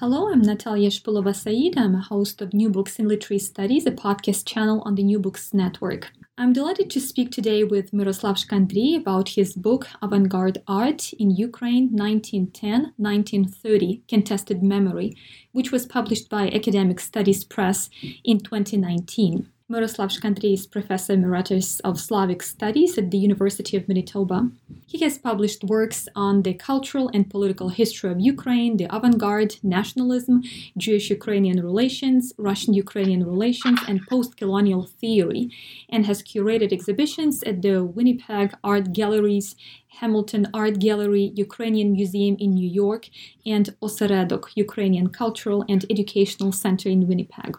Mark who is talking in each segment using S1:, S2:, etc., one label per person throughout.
S1: Hello, I'm Natalia Shpulova Said. I'm a host of New Books in Literary Studies, a podcast channel on the New Books Network. I'm delighted to speak today with Myroslav Shkandrij about his book Avant-Garde Art in Ukraine 1910-1930 Contested Memory, which was published by Academic Studies Press in 2019. Myroslav Shkandrij is Professor Emeritus of Slavic Studies at the University of Manitoba. He has published works on the cultural and political history of Ukraine, the avant-garde, nationalism, Jewish-Ukrainian relations, Russian-Ukrainian relations, and post-colonial theory, and has curated exhibitions at the Winnipeg Art Galleries, Hamilton Art Gallery, Ukrainian Museum in New York, and Oseredok, Ukrainian Cultural and Educational Center in Winnipeg.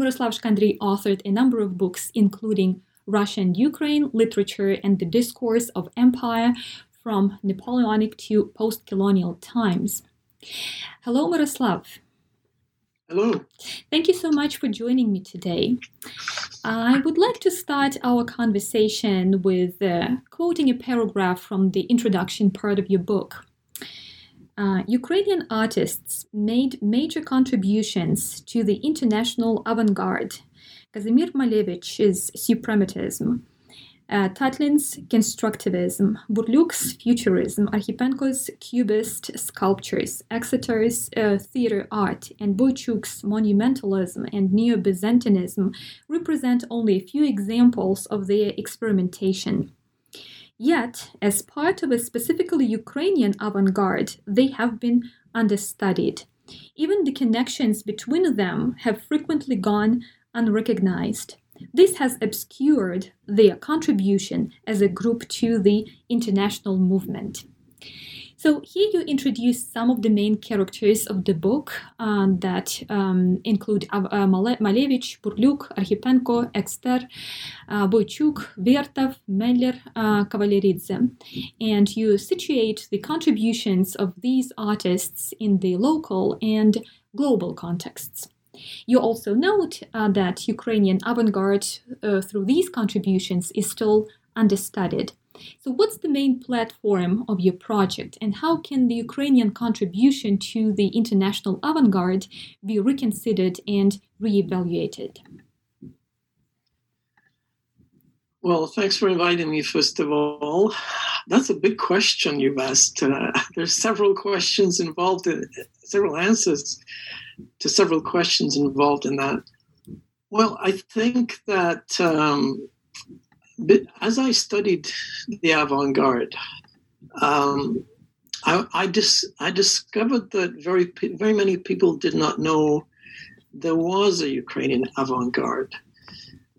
S1: Myroslav Shkandrij authored a number of books, including Russia and Ukraine, Literature and the Discourse of Empire from Napoleonic to post colonial times. Hello, Myroslav.
S2: Hello.
S1: Thank you so much for joining me today. I would like to start our conversation with uh, quoting a paragraph from the introduction part of your book. Uh, Ukrainian artists made major contributions to the international avant garde. Kazimir Malevich's suprematism, uh, Tatlin's constructivism, Burliuk's futurism, Archipenko's cubist sculptures, Exter's uh, theater art, and Boychuk's monumentalism and Neo Byzantinism represent only a few examples of their experimentation. Yet, as part of a specifically Ukrainian avant garde, they have been understudied. Even the connections between them have frequently gone unrecognized. This has obscured their contribution as a group to the international movement. So here you introduce some of the main characters of the book uh, that um, include uh, Malevich, Burliuk, Archipenko, Ekster, uh, Boychuk, Vertov, Meller, uh, Kavaleridze. And you situate the contributions of these artists in the local and global contexts. You also note uh, that Ukrainian avant garde, uh, through these contributions, is still understudied. So, what's the main platform of your project, and how can the Ukrainian contribution to the international avant garde be reconsidered and reevaluated?
S2: Well, thanks for inviting me, first of all. That's a big question you've asked. Uh, there's several questions involved in several answers to several questions involved in that. Well, I think that um, but as I studied the avant garde, um, I, I, dis- I discovered that very, very many people did not know there was a Ukrainian avant garde.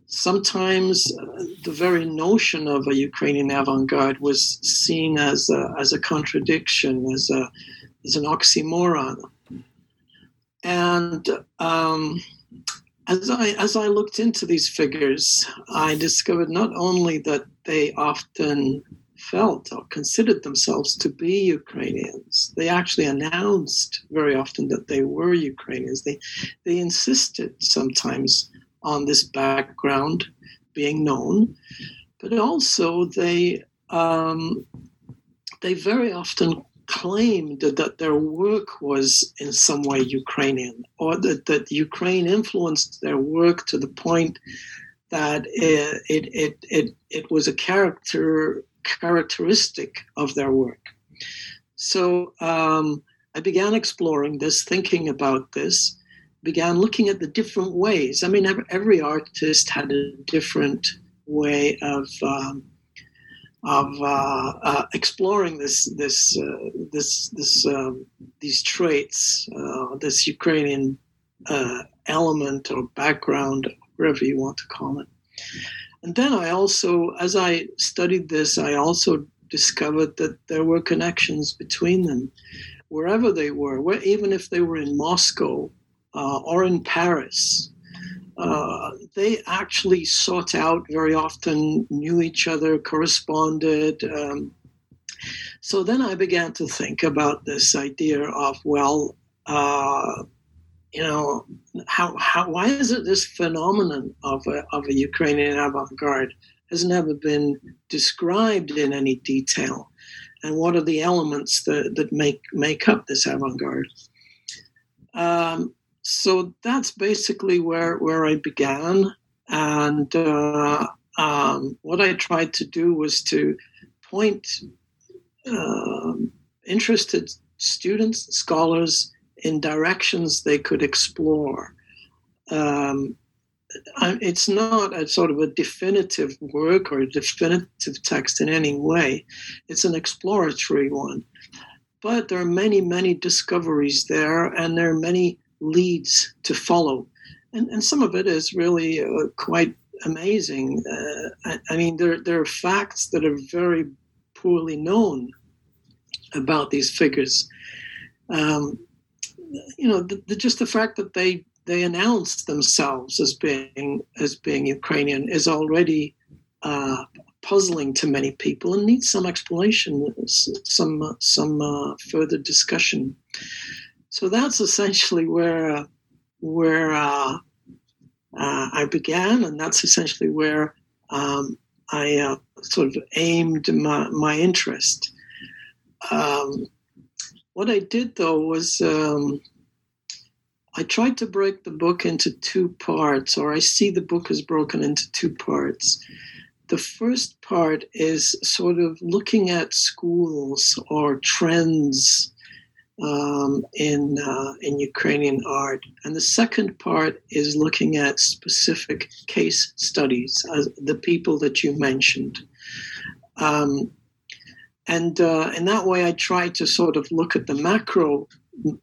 S2: Sometimes uh, the very notion of a Ukrainian avant garde was seen as a, as a contradiction, as, a, as an oxymoron. And um, as I as I looked into these figures, I discovered not only that they often felt or considered themselves to be Ukrainians. They actually announced very often that they were Ukrainians. They they insisted sometimes on this background being known, but also they um, they very often claimed that their work was in some way Ukrainian, or that, that Ukraine influenced their work to the point that it, it, it, it, it was a character characteristic of their work. So um, I began exploring this, thinking about this, began looking at the different ways. I mean, every, every artist had a different way of um, of uh, uh, exploring this this uh, this this um, these traits, uh, this Ukrainian uh, element or background, whatever you want to call it. And then I also, as I studied this, I also discovered that there were connections between them. wherever they were, where, even if they were in Moscow uh, or in Paris, uh, they actually sought out very often, knew each other, corresponded. Um, so then I began to think about this idea of, well, uh, you know, how, how, why is it this phenomenon of a, of a Ukrainian avant garde has never been described in any detail? And what are the elements that, that make, make up this avant garde? Um, so that's basically where, where I began. And uh, um, what I tried to do was to point um, interested students, scholars, in directions they could explore. Um, it's not a sort of a definitive work or a definitive text in any way. It's an exploratory one. But there are many, many discoveries there, and there are many leads to follow. And, and some of it is really uh, quite amazing. Uh, I, I, mean, there, there are facts that are very poorly known about these figures. Um, you know, the, the, just the fact that they they announce themselves as being as being Ukrainian is already uh, puzzling to many people and needs some explanation, some some uh, further discussion. So that's essentially where where uh, uh I began, and that's essentially where um, I uh, sort of aimed my, my interest. Um, what I did though was um, I tried to break the book into two parts, or I see the book as broken into two parts. The first part is sort of looking at schools or trends um, in uh, in Ukrainian art, and the second part is looking at specific case studies, uh, the people that you mentioned. Um, and uh, in that way, I try to sort of look at the macro,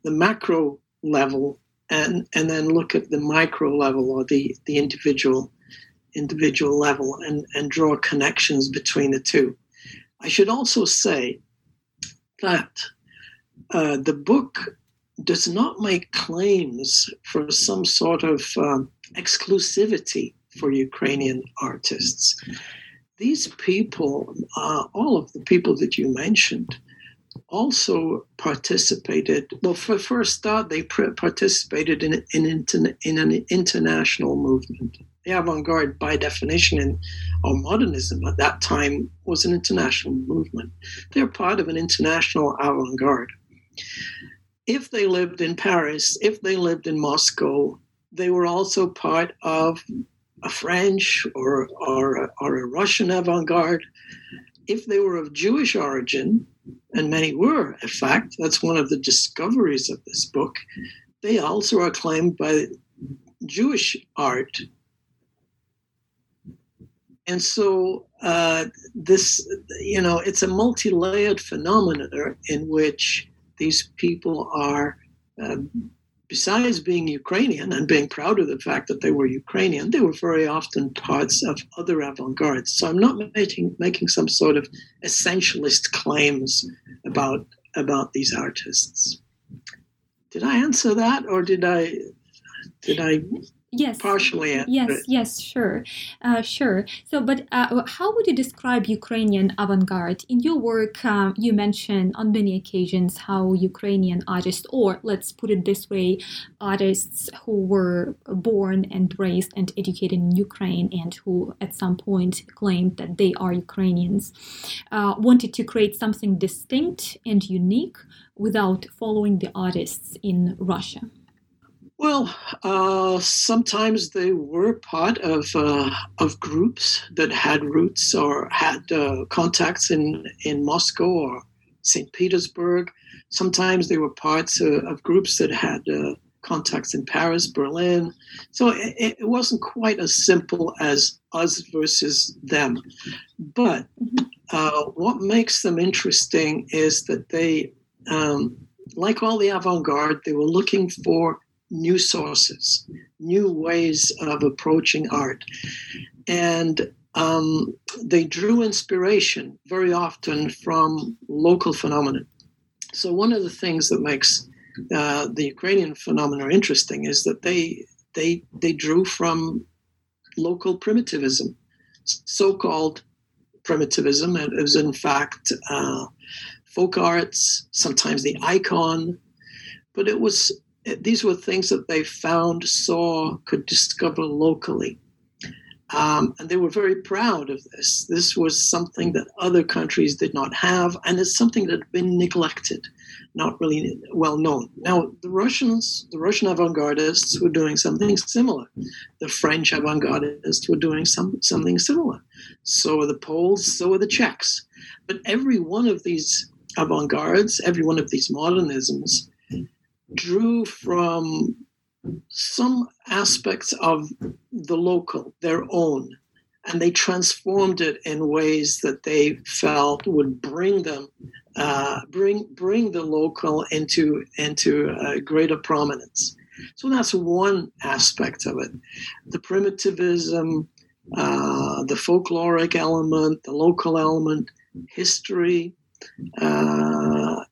S2: the macro level and and then look at the micro level or the the individual individual level and and draw connections between the two. I should also say that uh, the book does not make claims for some sort of um, exclusivity for Ukrainian artists. These people, uh, all of the people that you mentioned, also participated. Well, for first start, they participated in, in, in an international movement. The avant-garde, by definition, in or modernism at that time was an international movement. They're part of an international avant-garde. If they lived in Paris, if they lived in Moscow, they were also part of a French or, or, or a Russian avant-garde. If they were of Jewish origin, and many were, in fact, that's one of the discoveries of this book, they also are claimed by Jewish art. And so uh, this, you know, it's a multi-layered phenomenon in which these people are uh, besides being Ukrainian and being proud of the fact that they were Ukrainian, they were very often parts of other avant-gardes. So I'm not making making some sort of essentialist claims about about these artists. Did I answer that, or did I did I
S1: yes.
S2: Partially
S1: yes yes sure. Uh, sure. So but uh, how would you describe ukrainian avant-garde? In your work um, you mentioned on many occasions how ukrainian artists or let's put it this way artists who were born and raised and educated in ukraine and who at some point claimed that they are ukrainians uh, wanted to create something distinct and unique without following the artists in russia
S2: well, uh, sometimes they were part of uh, of groups that had roots or had uh, contacts in in Moscow or St. Petersburg. Sometimes they were parts uh, of groups that had uh, contacts in Paris, Berlin. So it, it, wasn't quite as simple as us versus them. But uh, what makes them interesting is that they, um, like all the avant-garde, they were looking for new sources, new ways of approaching art. And um, they drew inspiration very often from local phenomena. So one of the things that makes uh, the Ukrainian phenomena interesting is that they they they drew from local primitivism, so-called primitivism. It was in fact uh, folk arts, sometimes the icon, but it was these were things that they found, saw, could discover locally. Um, and they were very proud of this. This was something that other countries did not have, and it's something that had been neglected, not really well known. Now, the Russians, the Russian avant-gardists, were doing something similar. The French avant-gardists were doing some, something similar. So were the Poles, so were the Czechs. But every one of these avant-gardes, every one of these modernisms, drew from some aspects of the local, their own, and they transformed it in ways that they felt would bring them, uh, bring bring the local into into uh, greater prominence. So that's one aspect of it. The primitivism, uh, the folkloric element, the local element, history. Uh,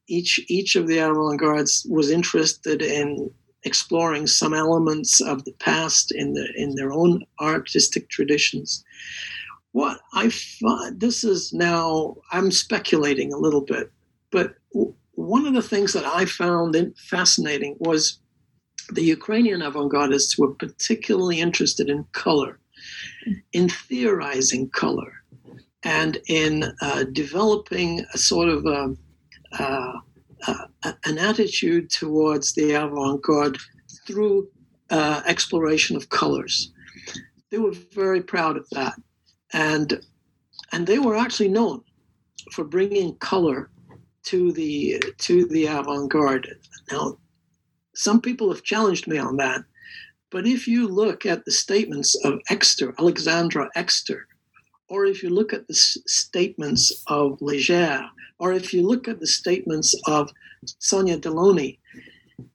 S2: each each of the avant-gardes was interested in exploring some elements of the past in the in their own artistic traditions. What I find this is now I'm speculating a little bit, but one of the things that I found fascinating was the Ukrainian avant-gardists were particularly interested in color, in theorizing color, and in uh, developing a sort of a, uh, uh, an attitude towards the avant garde through uh, exploration of colors. They were very proud of that. And, and they were actually known for bringing color to the, to the avant garde. Now, some people have challenged me on that. But if you look at the statements of Exter, Alexandra Exter, or if you look at the s- statements of Leger, or if you look at the statements of Sonia Delaunay,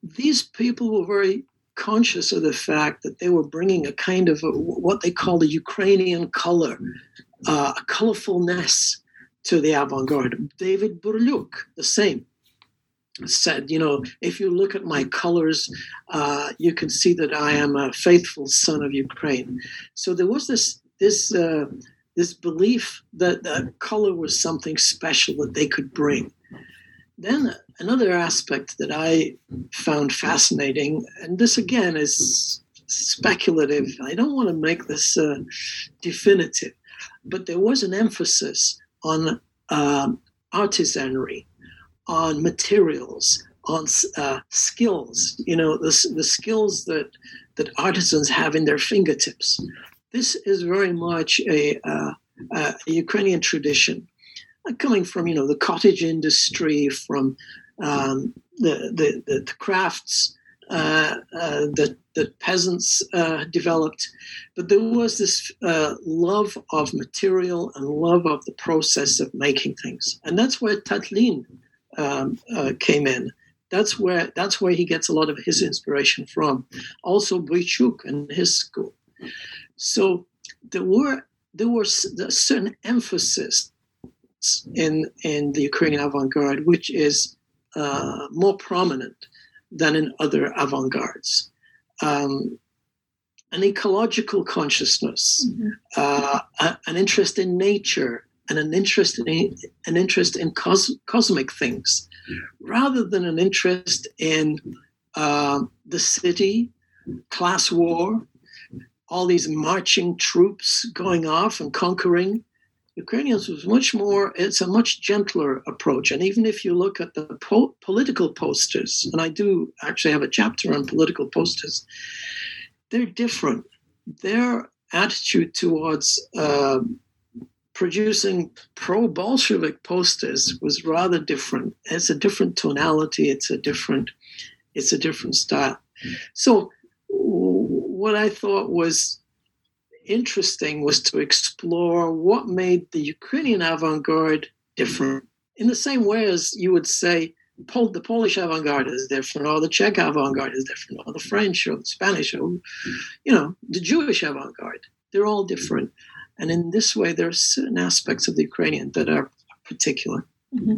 S2: these people were very conscious of the fact that they were bringing a kind of a, what they call the Ukrainian color, uh, a colorfulness to the avant garde. David Burlyuk, the same, said, you know, if you look at my colors, uh, you can see that I am a faithful son of Ukraine. So there was this this uh, this belief that, that color was something special that they could bring. Then another aspect that I found fascinating, and this again is speculative. I don't want to make this uh, definitive, but there was an emphasis on um, artisanry, on materials, on uh, skills. You know, the, the skills that that artisans have in their fingertips. This is very much a, uh, a Ukrainian tradition, uh, coming from you know the cottage industry, from um, the, the, the, the crafts uh, uh, that that peasants uh, developed, but there was this uh, love of material and love of the process of making things, and that's where Tatlin um, uh, came in. That's where that's where he gets a lot of his inspiration from. Also, Boychuk and his school. So there were there was a certain emphasis in in the Ukrainian avant-garde, which is uh, more prominent than in other avant-gardes. Um, an ecological consciousness, mm-hmm. uh, a, an interest in nature, and an interest in an interest in cos- cosmic things, rather than an interest in uh, the city, class war, all these marching troops going off and conquering. Ukrainians was much more, it's a much gentler approach. And even if you look at the po- political posters, and I do actually have a chapter on political posters, they're different. Their attitude towards uh, producing pro Bolshevik posters was rather different. It's a different tonality, it's a different, it's a different style. So what I thought was interesting was to explore what made the Ukrainian avant garde different. In the same way as you would say Pol- the Polish avant garde is different, or the Czech avant garde is different, or the French, or the Spanish, or you know, the Jewish avant garde. They're all different. And in this way, there are certain aspects of the Ukrainian that are particular.
S1: Mm-hmm.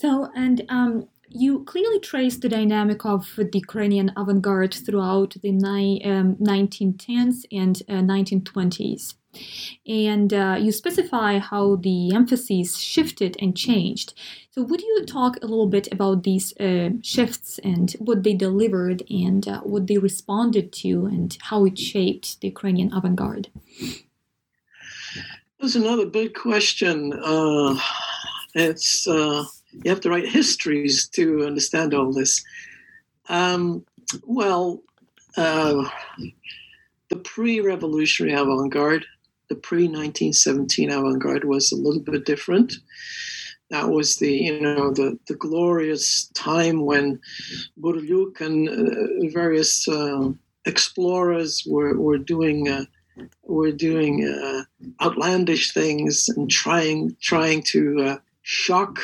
S1: So, and um, you clearly trace the dynamic of the Ukrainian avant garde throughout the ni- um, 1910s and uh, 1920s. And uh, you specify how the emphasis shifted and changed. So, would you talk a little bit about these uh, shifts and what they delivered and uh, what they responded to and how it shaped the Ukrainian avant garde?
S2: That's another big question. Uh, it's uh, you have to write histories to understand all this. Um, well, uh, the pre-revolutionary avant-garde, the pre-1917 avant-garde was a little bit different. That was the you know the the glorious time when Burliuk and uh, various uh, explorers were were doing uh, were doing uh, outlandish things and trying trying to uh, shock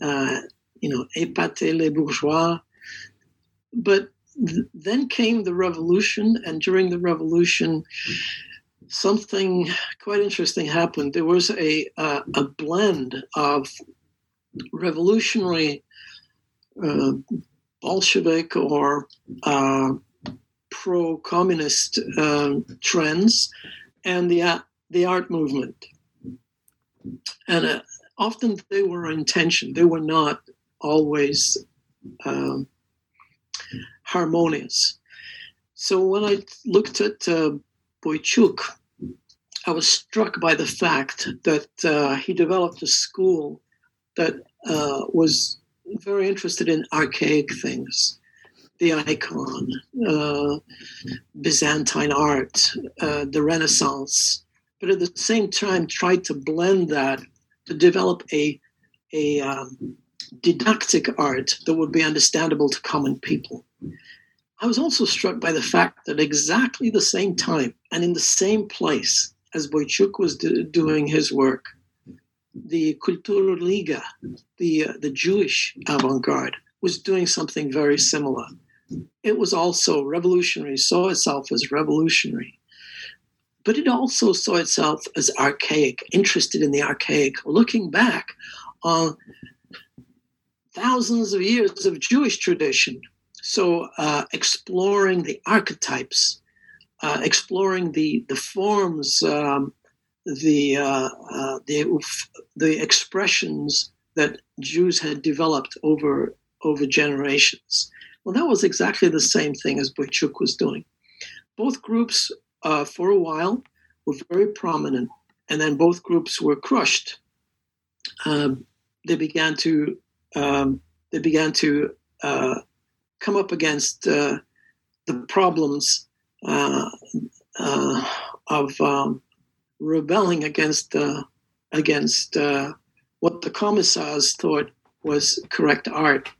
S2: uh, you know, épater les bourgeois. But th- then came the revolution, and during the revolution, something quite interesting happened. There was a uh, a blend of revolutionary uh, Bolshevik or uh, pro-communist um, trends and the the art movement. And uh, often they were intention. They were not always um, harmonious. So when I looked at uh, Boychuk, I was struck by the fact that uh, he developed a school that uh, was very interested in archaic things, the icon, uh, Byzantine art, uh, the Renaissance, but at the same time tried to blend that to develop a a um, didactic art that would be understandable to common people. I was also struck by the fact that exactly the same time and in the same place as Boychuk was do- doing his work, the Kulturliga, the uh, the Jewish avant-garde, was doing something very similar. It was also revolutionary, saw itself as revolutionary but it also saw itself as archaic, interested in the archaic, looking back on thousands of years of Jewish tradition. So, uh, exploring the archetypes, uh, exploring the the forms, um, the uh, uh the the expressions that Jews had developed over over generations. Well, that was exactly the same thing as Boychuk was doing. Both groups uh, for a while were very prominent, and then both groups were crushed. Um, they began to um, they began to uh, come up against uh, the problems uh, uh of um, rebelling against uh, against what the commissars thought was correct art.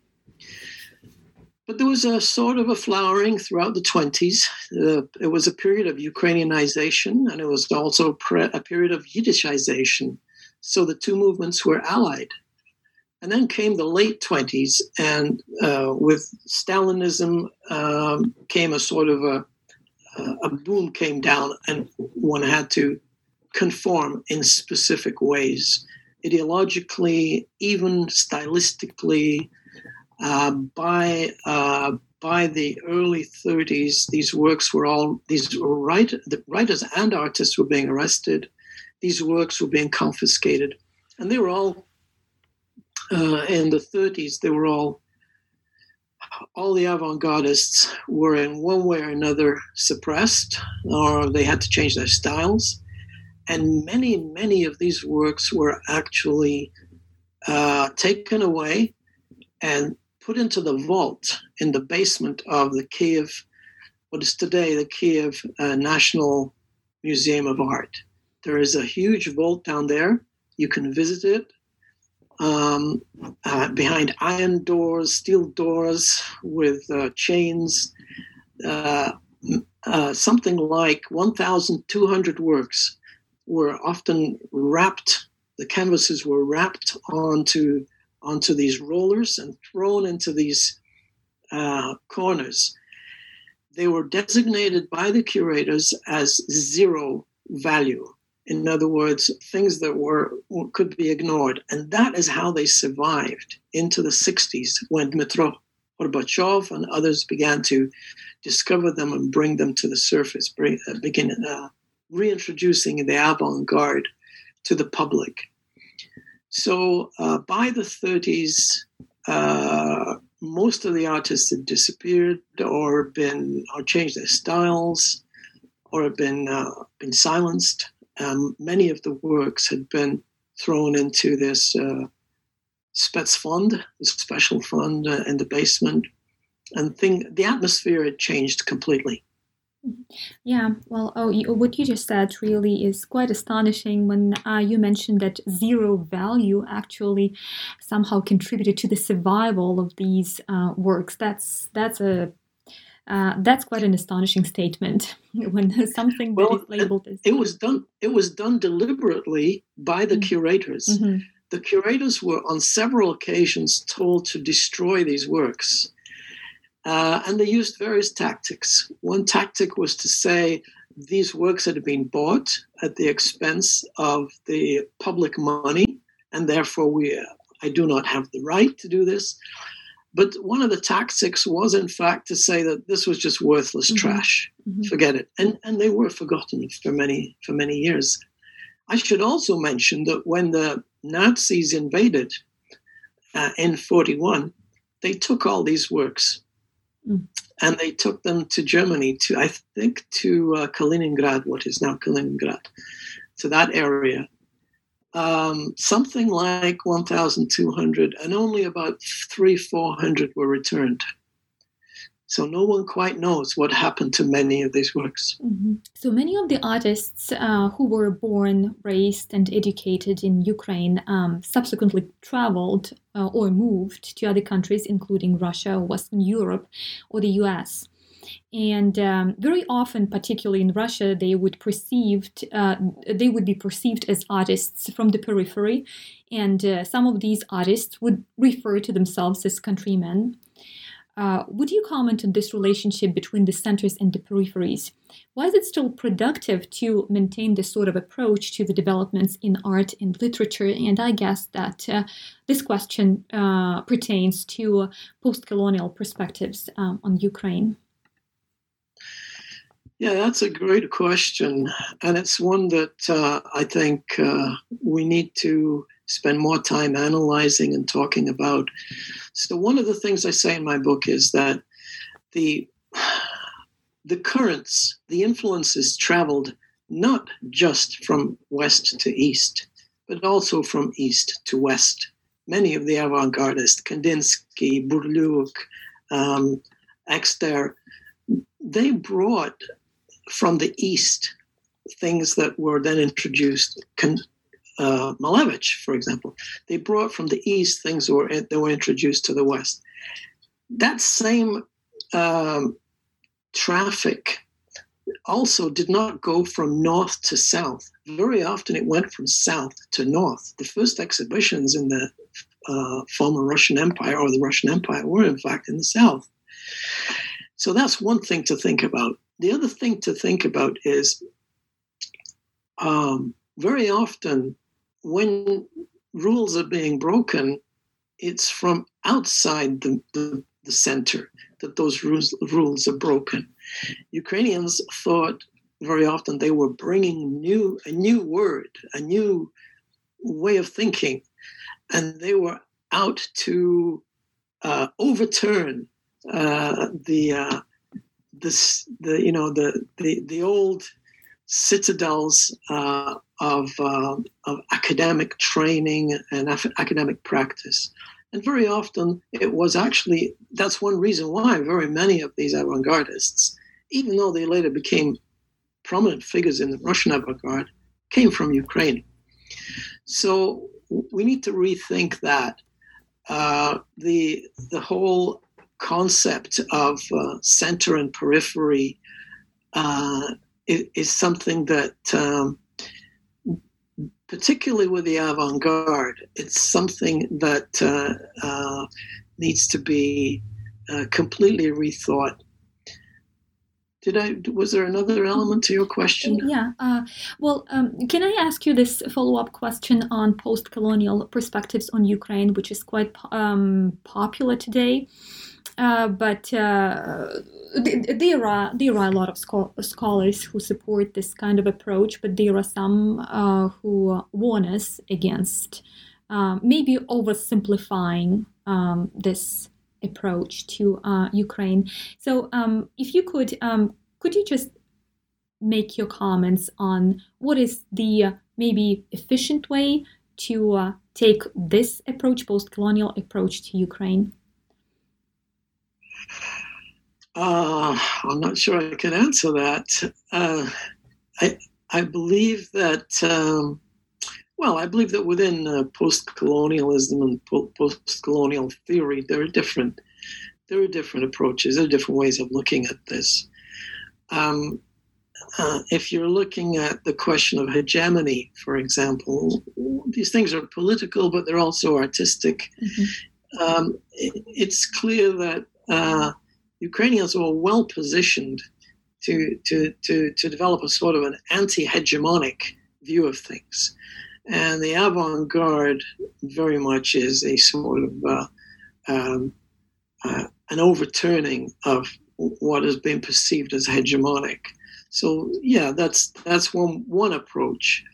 S2: But there was a sort of a flowering throughout the 20s. Uh, it was a period of Ukrainianization, and it was also pre- a period of Yiddishization. So the two movements were allied. And then came the late 20s, and uh, with Stalinism um, came a sort of a, a boom came down, and one had to conform in specific ways, ideologically, even stylistically, uh, by uh, by the early 30s, these works were all these write, the writers and artists were being arrested. These works were being confiscated, and they were all uh, in the 30s. They were all all the avant-gardists were in one way or another suppressed, or they had to change their styles. And many, many of these works were actually uh, taken away and put into the vault in the basement of the Kiev, what is today the Kiev uh, National Museum of Art. There is a huge vault down there. You can visit it. um, uh, behind iron doors, steel doors with uh, chains. Uh, uh something like 1,200 works were often wrapped. The canvases were wrapped onto onto these rollers and thrown into these uh, corners. They were designated by the curators as zero value. In other words, things that were could be ignored, and that is how they survived into the 60s when Dmitro Gorbachev and others began to discover them and bring them to the surface, bring, uh, begin uh, reintroducing the avant-garde to the public. So uh, by the 30s, uh, most of the artists had disappeared or been or changed their styles or had been uh, been silenced. Um, many of the works had been thrown into this uh, Spetsfond, the special fund uh, in the basement, and thing the atmosphere had changed completely.
S1: Yeah, well, oh, you, what you just said really is quite astonishing when uh, you mentioned that zero value actually somehow contributed to the survival of these uh, works. That's that's a uh, that's quite an astonishing statement when something well, that is labeled as
S2: it was done it was done deliberately by the mm-hmm. curators. Mm-hmm. The curators were on several occasions told to destroy these works uh, and they used various tactics. One tactic was to say these works had been bought at the expense of the public money, and therefore we, uh, I do not have the right to do this. But one of the tactics was, in fact, to say that this was just worthless mm-hmm. trash. Mm-hmm. Forget it, and and they were forgotten for many for many years. I should also mention that when the Nazis invaded uh, in '41, they took all these works Mm. And they took them to Germany, to I think to uh, Kaliningrad, what is now Kaliningrad, to that area. Um, something like 1,200, and only about three, 400 were returned. So no one quite knows what happened to many of these works.
S1: Mm-hmm. So many of the artists uh, who were born, raised, and educated in Ukraine um, subsequently traveled uh, or moved to other countries, including Russia, Western Europe, or the U.S. And um, very often, particularly in Russia, they would perceived uh, they would be perceived as artists from the periphery, and uh, some of these artists would refer to themselves as countrymen. Uh, would you comment on this relationship between the centers and the peripheries? Why is it still productive to maintain this sort of approach to the developments in art and literature? And I guess that uh, this question uh, pertains to post colonial perspectives um, on Ukraine.
S2: Yeah, that's a great question. And it's one that uh, I think uh, we need to spend more time analyzing and talking about. So one of the things I say in my book is that the the currents, the influences traveled not just from west to east, but also from east to west. Many of the avant-gardists, Kandinsky, Burliuk, um, Exter, they brought from the east things that were then introduced, uh, Malevich, for example. They brought from the east things that were, that were introduced to the west. That same um, traffic also did not go from north to south. Very often it went from south to north. The first exhibitions in the uh, former Russian Empire or the Russian Empire were, in fact, in the south. So that's one thing to think about. The other thing to think about is um, very often when rules are being broken, it's from outside the, the, the center that those rules, rules are broken. Ukrainians thought very often they were bringing new a new word, a new way of thinking, and they were out to uh, overturn uh, the uh, this the you know the the the old citadels uh, of, uh, of academic training and academic practice. And very often it was actually, that's one reason why very many of these avant gardists, even though they later became prominent figures in the Russian avant garde, came from Ukraine. So we need to rethink that. Uh, the the whole concept of uh, center and periphery uh, is, something that, um, particularly with the avant-garde, it's something that uh, uh, needs to be uh, completely rethought. Did I? Was there another element to your question?
S1: Yeah. Uh, well, um, can I ask you this follow-up question on post-colonial perspectives on Ukraine, which is quite um, popular today? Uh, but uh, there are there are a lot of scholars who support this kind of approach, but there are some uh, who warn us against uh, maybe oversimplifying um, this approach to uh, Ukraine. So, um, if you could, um, could you just make your comments on what is the maybe efficient way to uh, take this approach, post-colonial approach to Ukraine?
S2: Uh, I'm not sure I can answer that. Uh, I I believe that. Um, well, I believe that within uh, post-colonialism and po- post-colonial theory, there are different there are different approaches. There are different ways of looking at this. Um, uh, if you're looking at the question of hegemony, for example, these things are political, but they're also artistic. Mm-hmm. Um, it, it's clear that uh, Ukrainians were well positioned to, to, to, to develop a sort of an anti hegemonic view of things. And the avant garde very much is a sort of uh, um, uh, an overturning of what has been perceived as hegemonic. So yeah, that's that's one one approach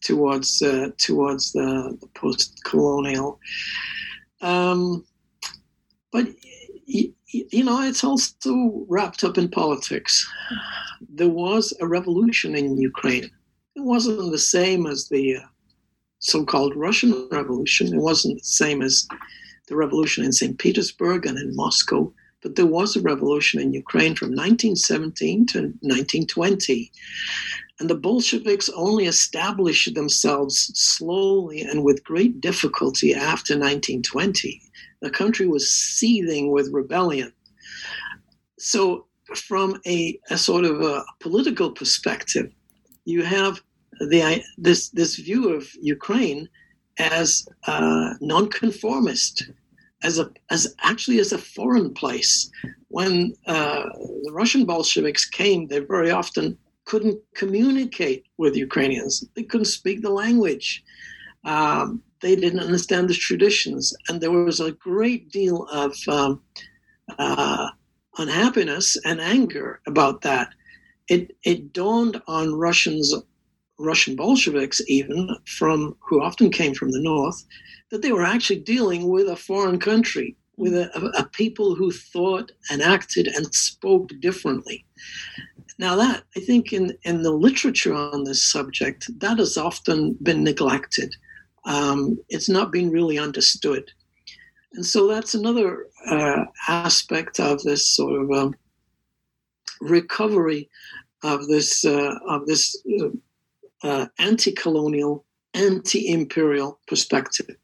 S2: towards uh, towards the, the post-colonial. Um, but you know, it's also wrapped up in politics. There was a revolution in Ukraine. It wasn't the same as the uh, so called Russian Revolution. It wasn't the same as the revolution in St. Petersburg and in Moscow, but there was a revolution in Ukraine from 1917 to 1920. And the Bolsheviks only established themselves slowly and with great difficulty after 1920. The country was seething with rebellion. So, from a, a sort of a political perspective, you have the this this view of Ukraine as uh, nonconformist, as a as actually as a foreign place. When uh, the Russian Bolsheviks came, they very often couldn't communicate with Ukrainians. They couldn't speak the language. Um, they didn't understand the traditions, and there was a great deal of um, uh, unhappiness and anger about that. It it dawned on Russians, Russian Bolsheviks, even from who often came from the north, that they were actually dealing with a foreign country, with a, a, a people who thought and acted and spoke differently. Now, that I think in, in the literature on this subject, that has often been neglected um, it's not been really understood. And so that's another uh, aspect of this sort of um, recovery of this uh, of this uh, uh anti-colonial, anti-imperial perspective.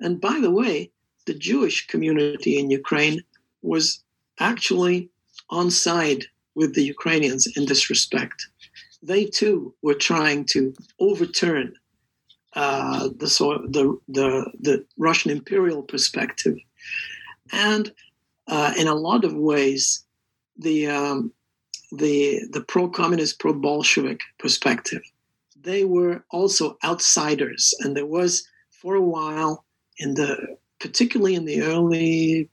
S2: And by the way, the Jewish community in Ukraine was actually on side with the Ukrainians in this respect. They too were trying to overturn uh, the, the, the, the Russian imperial perspective. And uh, in a lot of ways, the, um, the, the pro communist, pro Bolshevik perspective. They were also outsiders. And there was, for a while, in the particularly in the early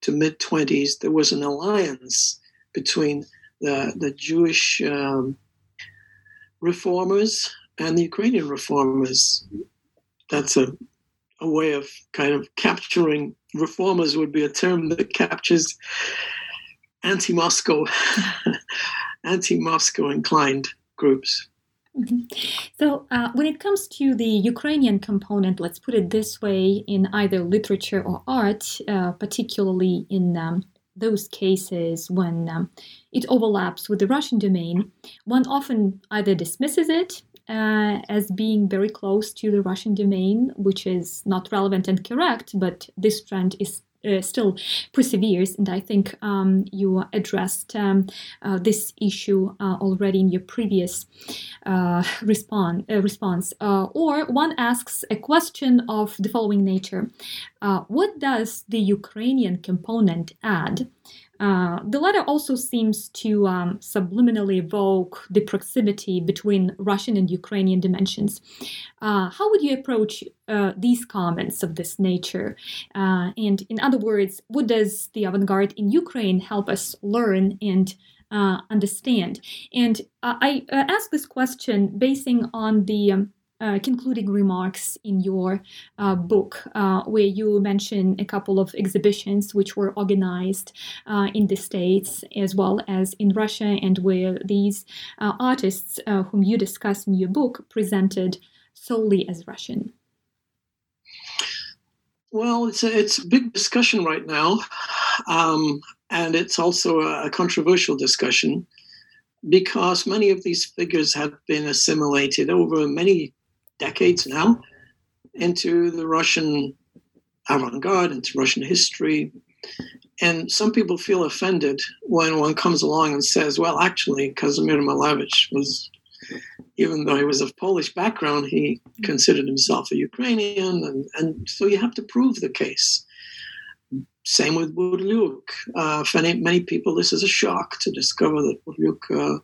S2: to mid 20s, there was an alliance between the, the Jewish um, reformers and the Ukrainian reformers. That's a, a way of kind of capturing reformers would be a term that captures anti-Moscow, anti-Moscow inclined groups.
S1: Mm-hmm. So, uh, when it comes to the Ukrainian component, let's put it this way in either literature or art, uh, particularly in um, those cases when um, it overlaps with the Russian domain, one often either dismisses it uh, as being very close to the Russian domain, which is not relevant and correct, but this trend is uh, still perseveres. And I think um, you addressed um, uh, this issue uh, already in your previous uh, respond, uh, response. Uh, or one asks a question of the following nature What does the Ukrainian component add? Uh, the letter also seems to um, subliminally evoke the proximity between Russian and Ukrainian dimensions. Uh, how would you approach uh, these comments of this nature? Uh, and in other words, what does the avant garde in Ukraine help us learn and uh, understand? And I ask this question basing on the um, uh, concluding remarks in your uh, book, uh, where you mention a couple of exhibitions which were organized uh, in the States as well as in Russia, and where these uh, artists whom you discuss in your book presented solely as Russian.
S2: Well, it's a, it's a big discussion right now, um, and it's also a controversial discussion because many of these figures have been assimilated over many decades now into the Russian avant garde, into Russian history. And some people feel offended when one comes along and says, well, actually, Kazimir Malevich was, even though he was of Polish background, he considered himself a Ukrainian. And, and so you have to prove the case. Same with Burliuk. Uh, for many, people, this is a shock to discover that Burliuk uh,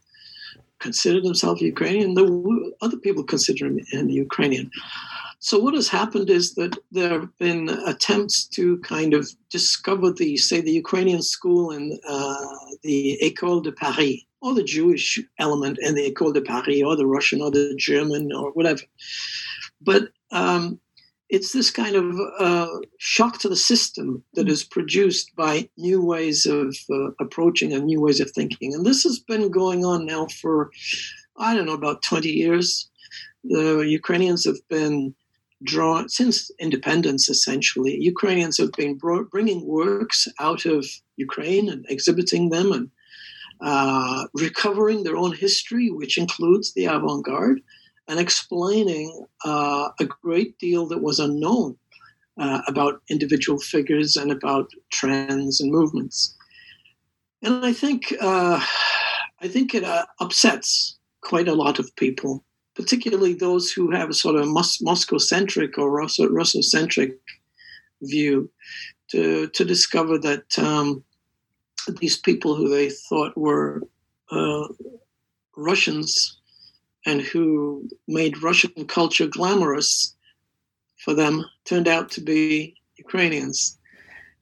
S2: considered themselves Ukrainian, though other people consider him Ukrainian. So what has happened is that there have been attempts to kind of discover the, say, the Ukrainian school and uh, the École de Paris, or the Jewish element in the École de Paris, or the Russian, or the German, or whatever. But um, it's this kind of uh, shock to the system that is produced by new ways of uh, approaching and new ways of thinking. And this has been going on now for, I don't know, about 20 years. The Ukrainians have been drawn, since independence essentially, Ukrainians have been brought, bringing works out of Ukraine and exhibiting them and uh, recovering their own history, which includes the avant garde and explaining uh, a great deal that was unknown uh, about individual figures and about trends and movements. And I think uh, I think it uh, upsets quite a lot of people, particularly those who have a sort of Mos- Moscow-centric or Russo-centric view, to to discover that um, these people who they thought were uh, Russians and who made Russian culture glamorous for them turned out to be Ukrainians.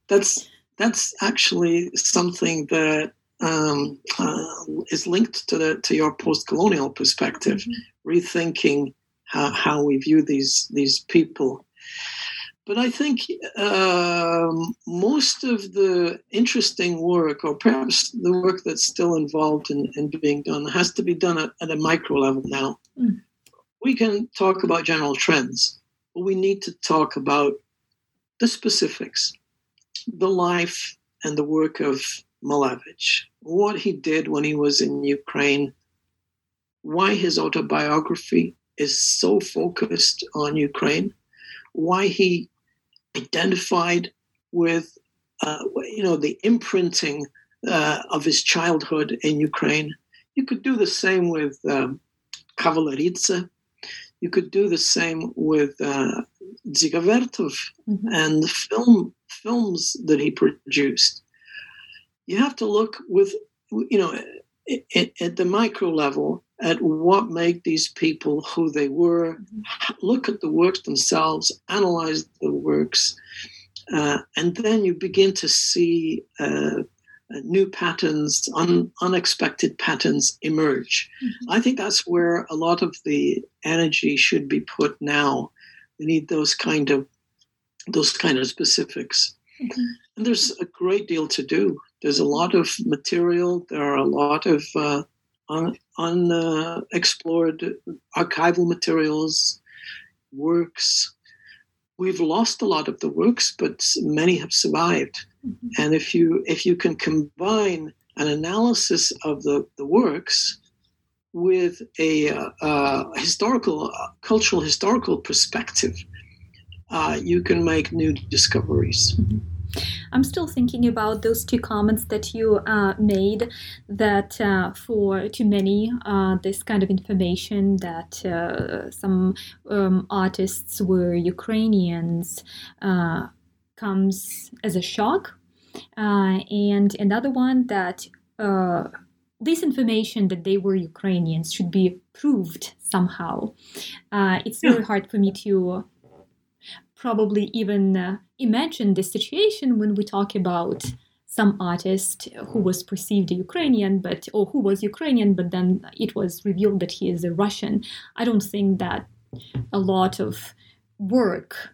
S2: That's that's actually something that um, uh, is linked to the to your post-colonial perspective, mm-hmm. rethinking how, how we view these these people. But I think um, most of the interesting work, or perhaps the work that's still involved in, in being done, has to be done at, at a micro level now. Mm. We can talk about general trends, but we need to talk about the specifics, the life and the work of Malevich, what he did when he was in Ukraine, why his autobiography is so focused on Ukraine, why he identified with, uh, you know, the imprinting uh, of his childhood in Ukraine. You could do the same with um, Kavaleridze. You could do the same with uh, Dziga Vertov mm-hmm. and the film films that he produced. You have to look with, you know, at, at the micro level at what made these people who they were, mm-hmm. look at the works themselves, analyze the works, uh, and then you begin to see uh, uh, new patterns, un- unexpected patterns emerge. Mm-hmm. I think that's where a lot of the energy should be put now. We need those kind of those kind of specifics. Mm-hmm. And there's a great deal to do. There's a lot of material. There are a lot of uh, unexplored uh, archival materials, works. We've lost a lot of the works, but many have survived. Mm-hmm. And if you if you can combine an analysis of the, the works with a uh, uh, historical, uh, cultural, historical perspective, uh, you can make new discoveries.
S1: Mm-hmm. I'm still thinking about those two comments that you uh, made that uh, for too many, uh, this kind of information that uh, some um, artists were Ukrainians uh, comes as a shock. Uh, and another one that this information that they were Ukrainians should be proved somehow. it's very hard for me to probably even uh, imagine the situation when we talk about some artist who was perceived a Ukrainian, but or who was Ukrainian, but then it was revealed that he is a Russian. I don't think that a lot of work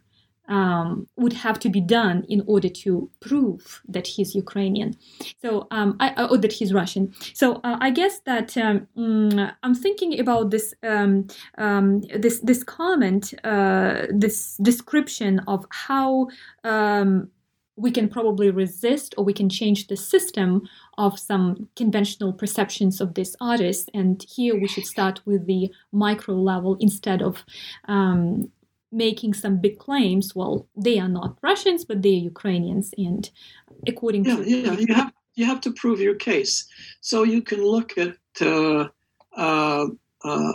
S1: um, would have to be done in order to prove that he's Ukrainian. So, um, I, or that he's Russian. So, uh, I guess that um, mm, I'm thinking about this um, um, this this comment, uh, this description of how um, we can probably resist or we can change the system of some conventional perceptions of this artist. And here we should start with the micro level instead of um, making some big claims. Well, they are not Russians, but they're Ukrainians, and according
S2: yeah,
S1: to
S2: yeah, you have you have to prove your case. So you can look at uh, uh, uh,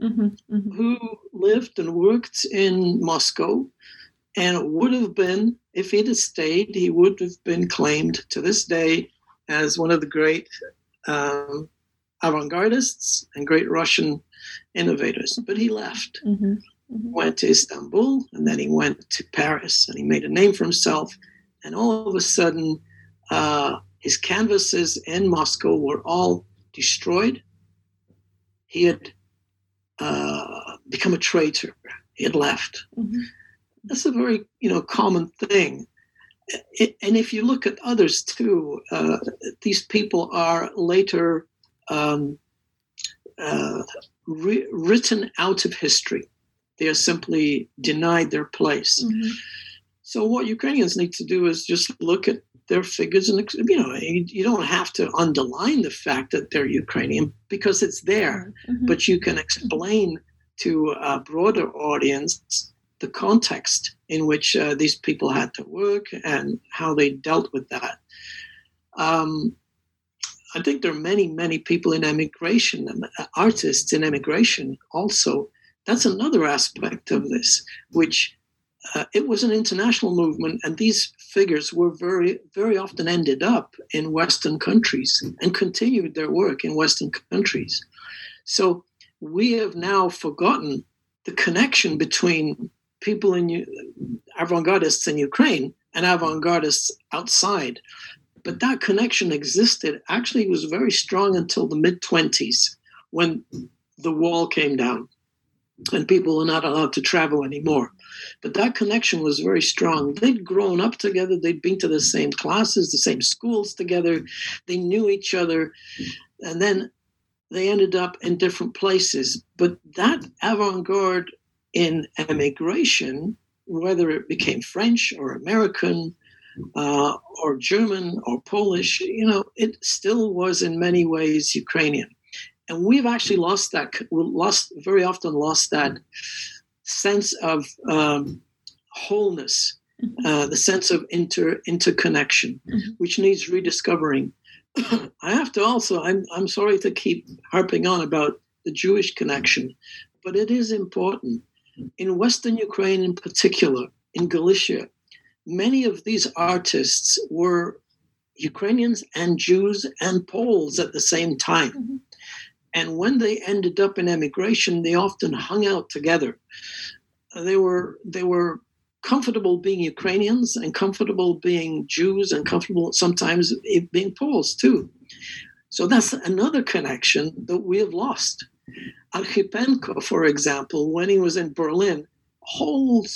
S2: mm-hmm, mm-hmm. who lived and worked in Moscow, and would have been if he'd have stayed, he would have been claimed to this day as one of the great um, avant-gardists and great Russian innovators. But he left. Mm-hmm mm-hmm. went to Istanbul, and then he went to Paris, and he made a name for himself. And all of a sudden, uh, his canvases in Moscow were all destroyed. He had uh, become a traitor. He had left. Mm-hmm. That's a very you know common thing. It, and if you look at others too, uh, these people are later um, uh, re- written out of history. They are simply denied their place. Mm-hmm. So what Ukrainians need to do is just look at their figures and you know you, don't have to underline the fact that they're Ukrainian because it's there, mm-hmm. but you can explain to a broader audience the context in which uh, these people had to work and how they dealt with that. Um, I think there are many, many people in emigration, artists in emigration also that's another aspect of this, which uh, it was an international movement, and these figures were very, very often ended up in Western countries and continued their work in Western countries. So we have now forgotten the connection between people in avant-gardists in Ukraine and avant-gardists outside. But that connection existed. Actually, was very strong until the mid 20s when the wall came down and people were not allowed to travel anymore. But that connection was very strong. They'd grown up together, they'd been to the same classes, the same schools together, they knew each other, and then they ended up in different places. But that avant garde in emigration, whether it became French or American, uh, or German or Polish, you know, it still was in many ways Ukrainian and we've actually lost that lost very often lost that sense of um, wholeness mm-hmm. uh, the sense of inter interconnection mm-hmm. which needs rediscovering i have to also I'm, I'm sorry to keep harping on about the jewish connection but it is important in western ukraine in particular in galicia many of these artists were ukrainians and jews and poles at the same time mm-hmm. And when they ended up in emigration, they often hung out together. They were they were comfortable being Ukrainians and comfortable being Jews and comfortable sometimes being Poles too. So that's another connection that we have lost. Archipenko, for example, when he was in Berlin, whole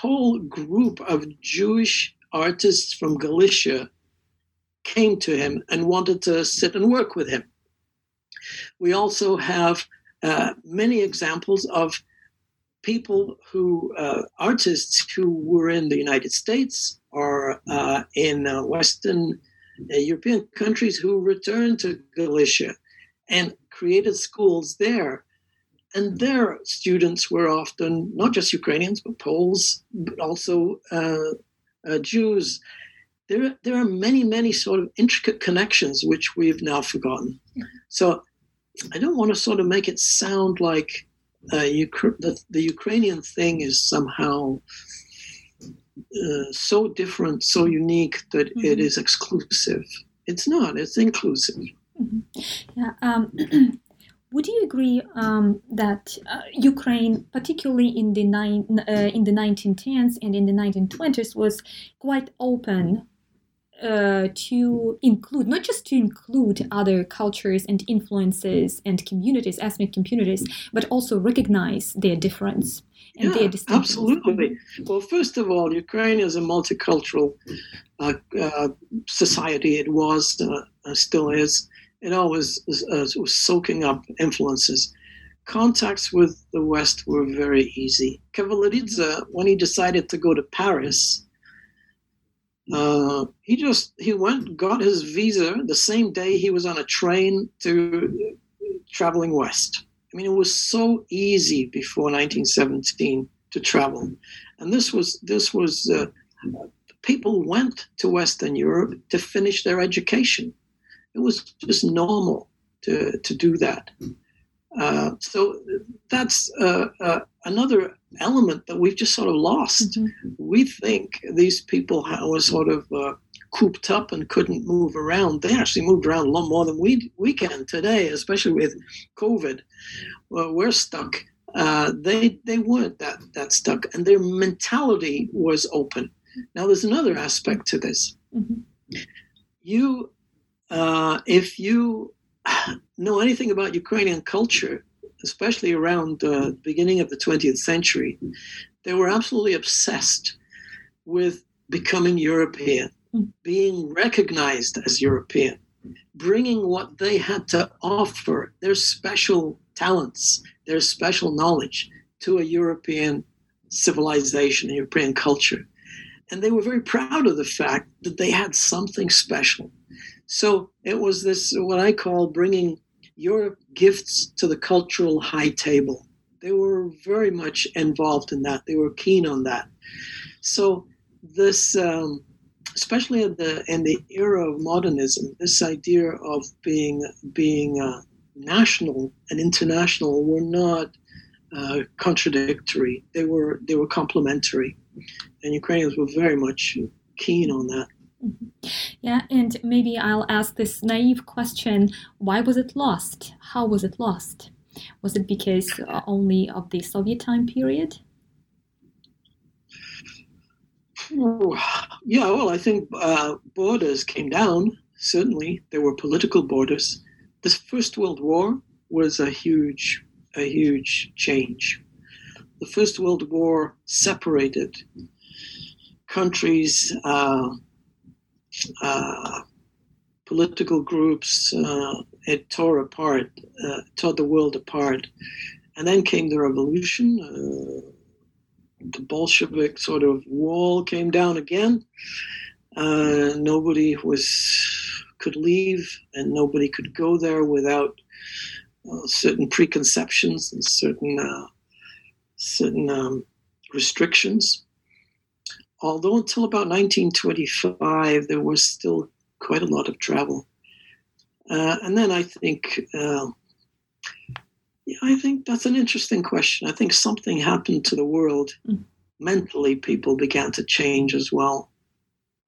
S2: whole group of Jewish artists from Galicia came to him and wanted to sit and work with him. We also have uh, many examples of people who, uh, artists who were in the United States or uh, in uh, Western uh, European countries who returned to Galicia and created schools there. And their students were often not just Ukrainians, but Poles, but also uh, uh, Jews. There, there are many, many sort of intricate connections which we've now forgotten. So I don't want to sort of make it sound like uh, Ukra- the, the Ukrainian thing is somehow uh, so different, so unique that mm-hmm. it is exclusive. It's not. It's inclusive.
S1: Mm-hmm. Yeah. Um, would you agree um, that uh, Ukraine, particularly in the nine, uh, in the 1910s and in the 1920s, was quite open uh, to include, not just to include other cultures and influences and communities, ethnic communities, but also recognize their difference and
S2: yeah, their Absolutely. Well, first of all, Ukraine is a multicultural uh, uh, society. It was, uh, still is. It always was, uh, was soaking up influences contacts with the West were very easy. Kavaleridze, when he decided to go to Paris, uh, he just he went got his visa the same day he was on a train to traveling west. I mean, it was so easy before 1917 to travel, and this was this was uh, people went to Western Europe to finish their education. It was just normal to to do that. Uh, so that's uh, uh, another element that we've just sort of lost. Mm-hmm. We think these people were sort of uh, cooped up and couldn't move around. They actually moved around a lot more than we we can today, especially with COVID. Well, we're stuck. Uh, they they weren't that that stuck, and their mentality was open. Now, there's another aspect to this. Mm-hmm. You, if you know anything about Ukrainian culture, especially around the beginning of the 20th century, they were absolutely obsessed with becoming European, hmm. being recognized as European, bringing what they had to offer, their special talents, their special knowledge, to a European civilization, a European culture. And they were very proud of the fact that they had something special so it was this, what I call bringing your gifts to the cultural high table. They were very much involved in that. They were keen on that. So this, um, especially in the in the era of modernism, this idea of being being uh, national and international were not uh, contradictory. They were they were complementary, and Ukrainians were very much keen on that.
S1: Yeah, and maybe I'll ask this naive question why was it lost? How was it lost? Was it because uh, only of the Soviet time period?
S2: yeah, well, I think uh, borders came down. Certainly, there were political borders. The First World War was a huge, a huge change. The First World War separated countries. Uh, uh, political groups. Uh, it tore apart, uh, tore the world apart. And then came the revolution. Uh, the Bolshevik sort of wall came down again. Uh, nobody was could leave, and nobody could go there without uh, certain preconceptions and certain certain um, restrictions although until about 1925 there was still quite a lot of travel. Uh, and then I think, uh, yeah, I think that's an interesting question. I think something happened to the world. Mm. Mentally, people began to change as well.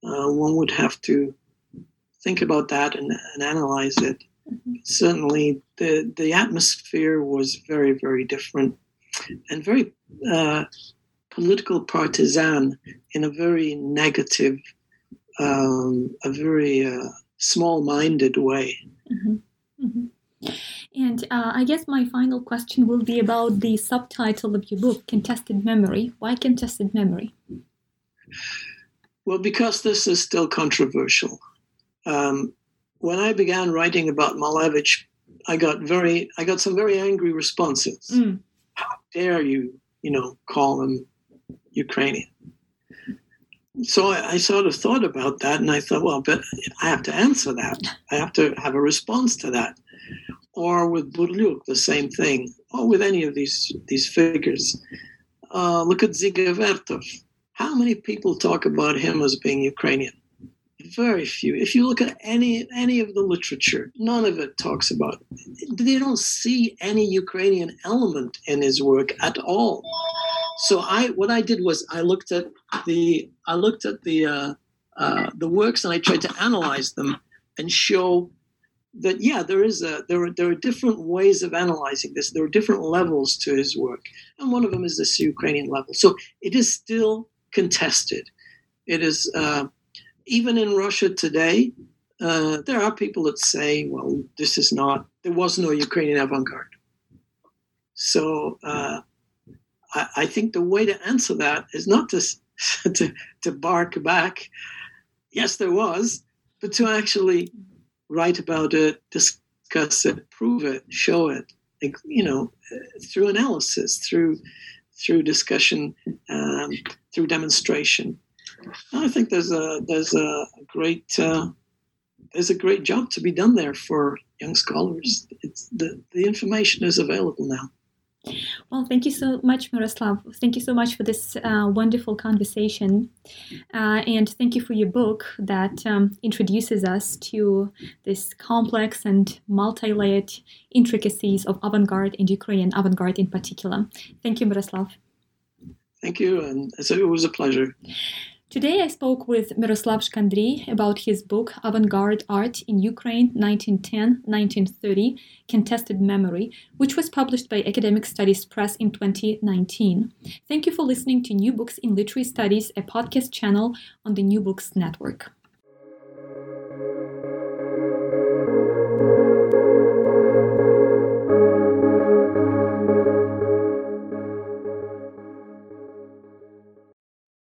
S2: Uh, one would have to think about that and, and analyze it. Mm-hmm. Certainly, the the atmosphere was very, very different and very uh, political partisan in a very negative, um, a very uh, small-minded way.
S1: Mm-hmm. Mm-hmm. And uh, I guess my final question will be about the subtitle of your book, Contested Memory. Why Contested Memory?
S2: Well, because this is still controversial. Um, when I began writing about Malevich, I got very, I got some very angry responses. Mm. How dare you, you know, call him Ukrainian. So I, I, sort of thought about that and I thought, well, but I have to answer that. I have to have a response to that. or with Burliuk, the same thing, or with any of these these figures. Uh, look at Dziga How many people talk about him as being Ukrainian? Very few. If you look at any any of the literature, none of it talks about. They don't see any Ukrainian element in his work at all. So I, what I did was I looked at the I looked at the uh, uh, the works and I tried to analyze them and show that yeah, there is a there are there are different ways of analyzing this. There are different levels to his work, and one of them is this Ukrainian level. So it is still contested. It is uh, even in Russia today. Uh, there are people that say, "Well, this is not. There was no Ukrainian avant-garde." So uh, I, I, think the way to answer that is not to, to to bark back. Yes, there was, but to actually write about it, discuss it, prove it, show it, you know, through analysis, through through discussion, um, through demonstration. I think there's a there's a great uh, there's a great job to be done there for young scholars. It's the the information is available now.
S1: Well, thank you so much, Myroslav. Thank you so much for this uh, wonderful conversation. Uh, and thank you for your book that um, introduces us to this complex and multi layered intricacies of avant garde and Ukrainian avant garde in particular. Thank you, Myroslav.
S2: Thank you, and it was a pleasure.
S1: Today I spoke with Myroslav Shkandrij about his book Avant-Garde Art in Ukraine 1910-1930 Contested Memory, which was published by Academic Studies Press in 2019. Thank you for listening to New Books in Literary Studies, a podcast channel on the New Books Network.